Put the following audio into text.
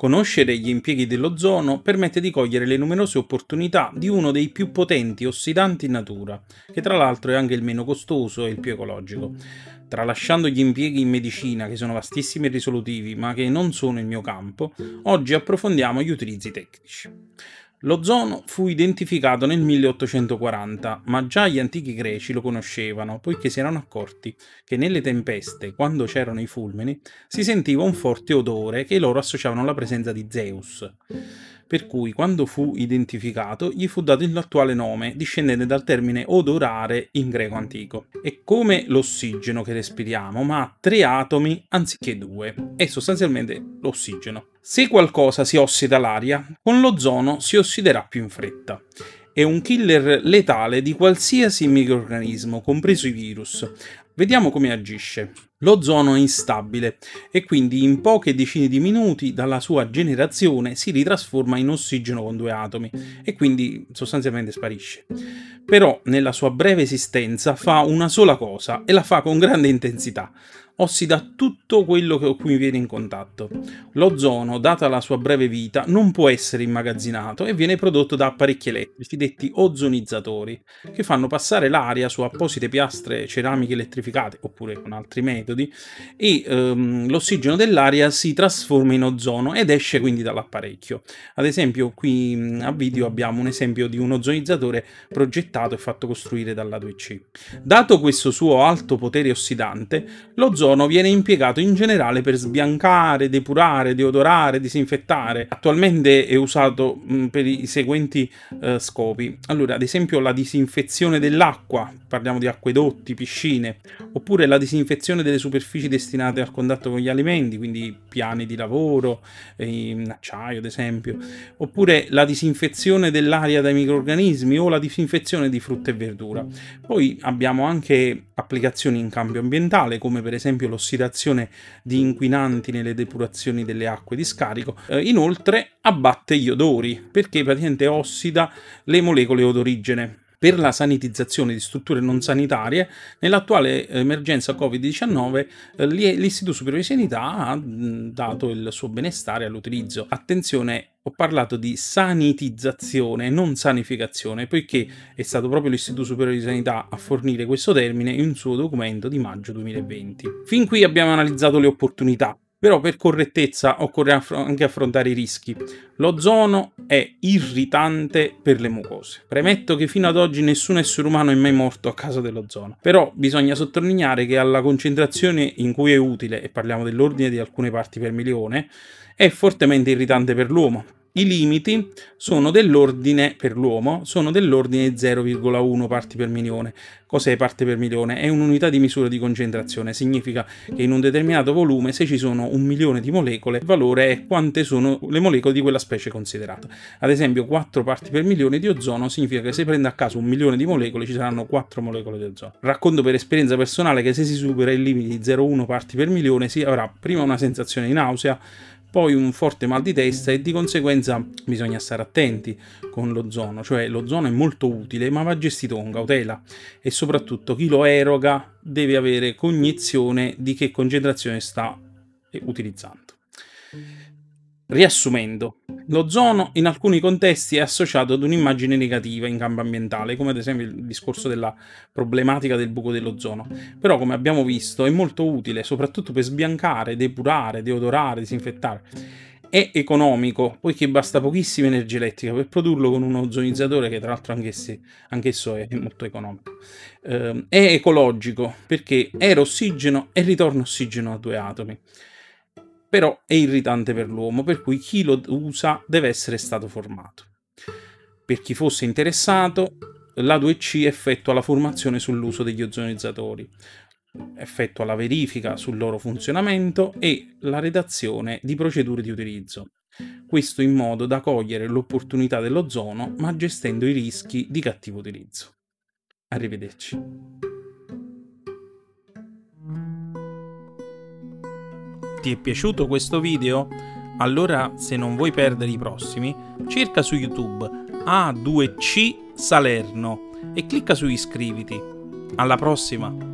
Conoscere gli impieghi dell'ozono permette di cogliere le numerose opportunità di uno dei più potenti ossidanti in natura, che tra l'altro è anche il meno costoso e il più ecologico. Tralasciando gli impieghi in medicina, che sono vastissimi e risolutivi, ma che non sono il mio campo, oggi approfondiamo gli utilizzi tecnici. L'ozono fu identificato nel 1840, ma già gli antichi greci lo conoscevano, poiché si erano accorti che nelle tempeste, quando c'erano i fulmini, si sentiva un forte odore che loro associavano alla presenza di Zeus per cui quando fu identificato gli fu dato l'attuale nome, discendente dal termine odorare in greco antico. È come l'ossigeno che respiriamo, ma ha tre atomi anziché due. È sostanzialmente l'ossigeno. Se qualcosa si ossida l'aria, con l'ozono si ossiderà più in fretta è un killer letale di qualsiasi microorganismo, compreso i virus. Vediamo come agisce. L'ozono è instabile e quindi in poche decine di minuti dalla sua generazione si ritrasforma in ossigeno con due atomi e quindi sostanzialmente sparisce. Però nella sua breve esistenza fa una sola cosa e la fa con grande intensità, ossida tutto quello con cui viene in contatto. L'ozono, data la sua breve vita, non può essere immagazzinato e viene prodotto da apparecchi elettrici detti ozonizzatori, che fanno passare l'aria su apposite piastre ceramiche elettrificate oppure con altri metodi e ehm, l'ossigeno dell'aria si trasforma in ozono ed esce quindi dall'apparecchio. Ad esempio qui a video abbiamo un esempio di un ozonizzatore progettato e fatto costruire dalla 2C. Dato questo suo alto potere ossidante, l'ozono ozono viene impiegato in generale per sbiancare, depurare, deodorare, disinfettare. Attualmente è usato per i seguenti uh, scopi. Allora, ad esempio la disinfezione dell'acqua, parliamo di acquedotti, piscine, oppure la disinfezione delle superfici destinate al contatto con gli alimenti, quindi piani di lavoro, in acciaio ad esempio, oppure la disinfezione dell'aria dai microrganismi o la disinfezione di frutta e verdura. Poi abbiamo anche applicazioni in cambio ambientale, come per esempio l'ossidazione di inquinanti nelle depurazioni delle acque di scarico. Eh, inoltre abbatte gli odori, perché praticamente ossida le molecole odorigene per la sanitizzazione di strutture non sanitarie, nell'attuale emergenza Covid-19 eh, l'Istituto Superiore di Sanità ha dato il suo benestare all'utilizzo. Attenzione, ho parlato di sanitizzazione, non sanificazione, poiché è stato proprio l'Istituto Superiore di Sanità a fornire questo termine in un suo documento di maggio 2020. Fin qui abbiamo analizzato le opportunità, però per correttezza occorre anche affrontare i rischi. L'ozono è irritante per le mucose. Premetto che fino ad oggi nessun essere umano è mai morto a causa dell'ozono. Però bisogna sottolineare che alla concentrazione in cui è utile, e parliamo dell'ordine di alcune parti per milione, è fortemente irritante per l'uomo, i limiti sono dell'ordine per l'uomo, sono dell'ordine 0,1 parti per milione. Cos'è parte per milione? È un'unità di misura di concentrazione, significa che in un determinato volume, se ci sono un milione di molecole, il valore è quante sono le molecole di quella specie considerata. Ad esempio, 4 parti per milione di ozono significa che se prende a caso un milione di molecole ci saranno 4 molecole di ozono. Racconto per esperienza personale che se si supera il limite di 0,1 parti per milione si avrà prima una sensazione di nausea, poi un forte mal di testa e di conseguenza bisogna stare attenti con l'ozono, cioè l'ozono è molto utile ma va gestito con cautela e soprattutto chi lo eroga deve avere cognizione di che concentrazione sta utilizzando. Riassumendo, l'ozono in alcuni contesti è associato ad un'immagine negativa in campo ambientale, come ad esempio il discorso della problematica del buco dell'ozono. Però, come abbiamo visto, è molto utile soprattutto per sbiancare, depurare, deodorare, disinfettare. È economico, poiché basta pochissima energia elettrica per produrlo con un ozonizzatore che tra l'altro anch'esso è molto economico. Eh, è ecologico perché era ossigeno e ritorna ossigeno a due atomi però è irritante per l'uomo, per cui chi lo usa deve essere stato formato. Per chi fosse interessato, la 2C effettua la formazione sull'uso degli ozonizzatori, effettua la verifica sul loro funzionamento e la redazione di procedure di utilizzo. Questo in modo da cogliere l'opportunità dell'ozono, ma gestendo i rischi di cattivo utilizzo. Arrivederci. Ti è piaciuto questo video? Allora, se non vuoi perdere i prossimi, cerca su YouTube A2C Salerno e clicca su iscriviti. Alla prossima!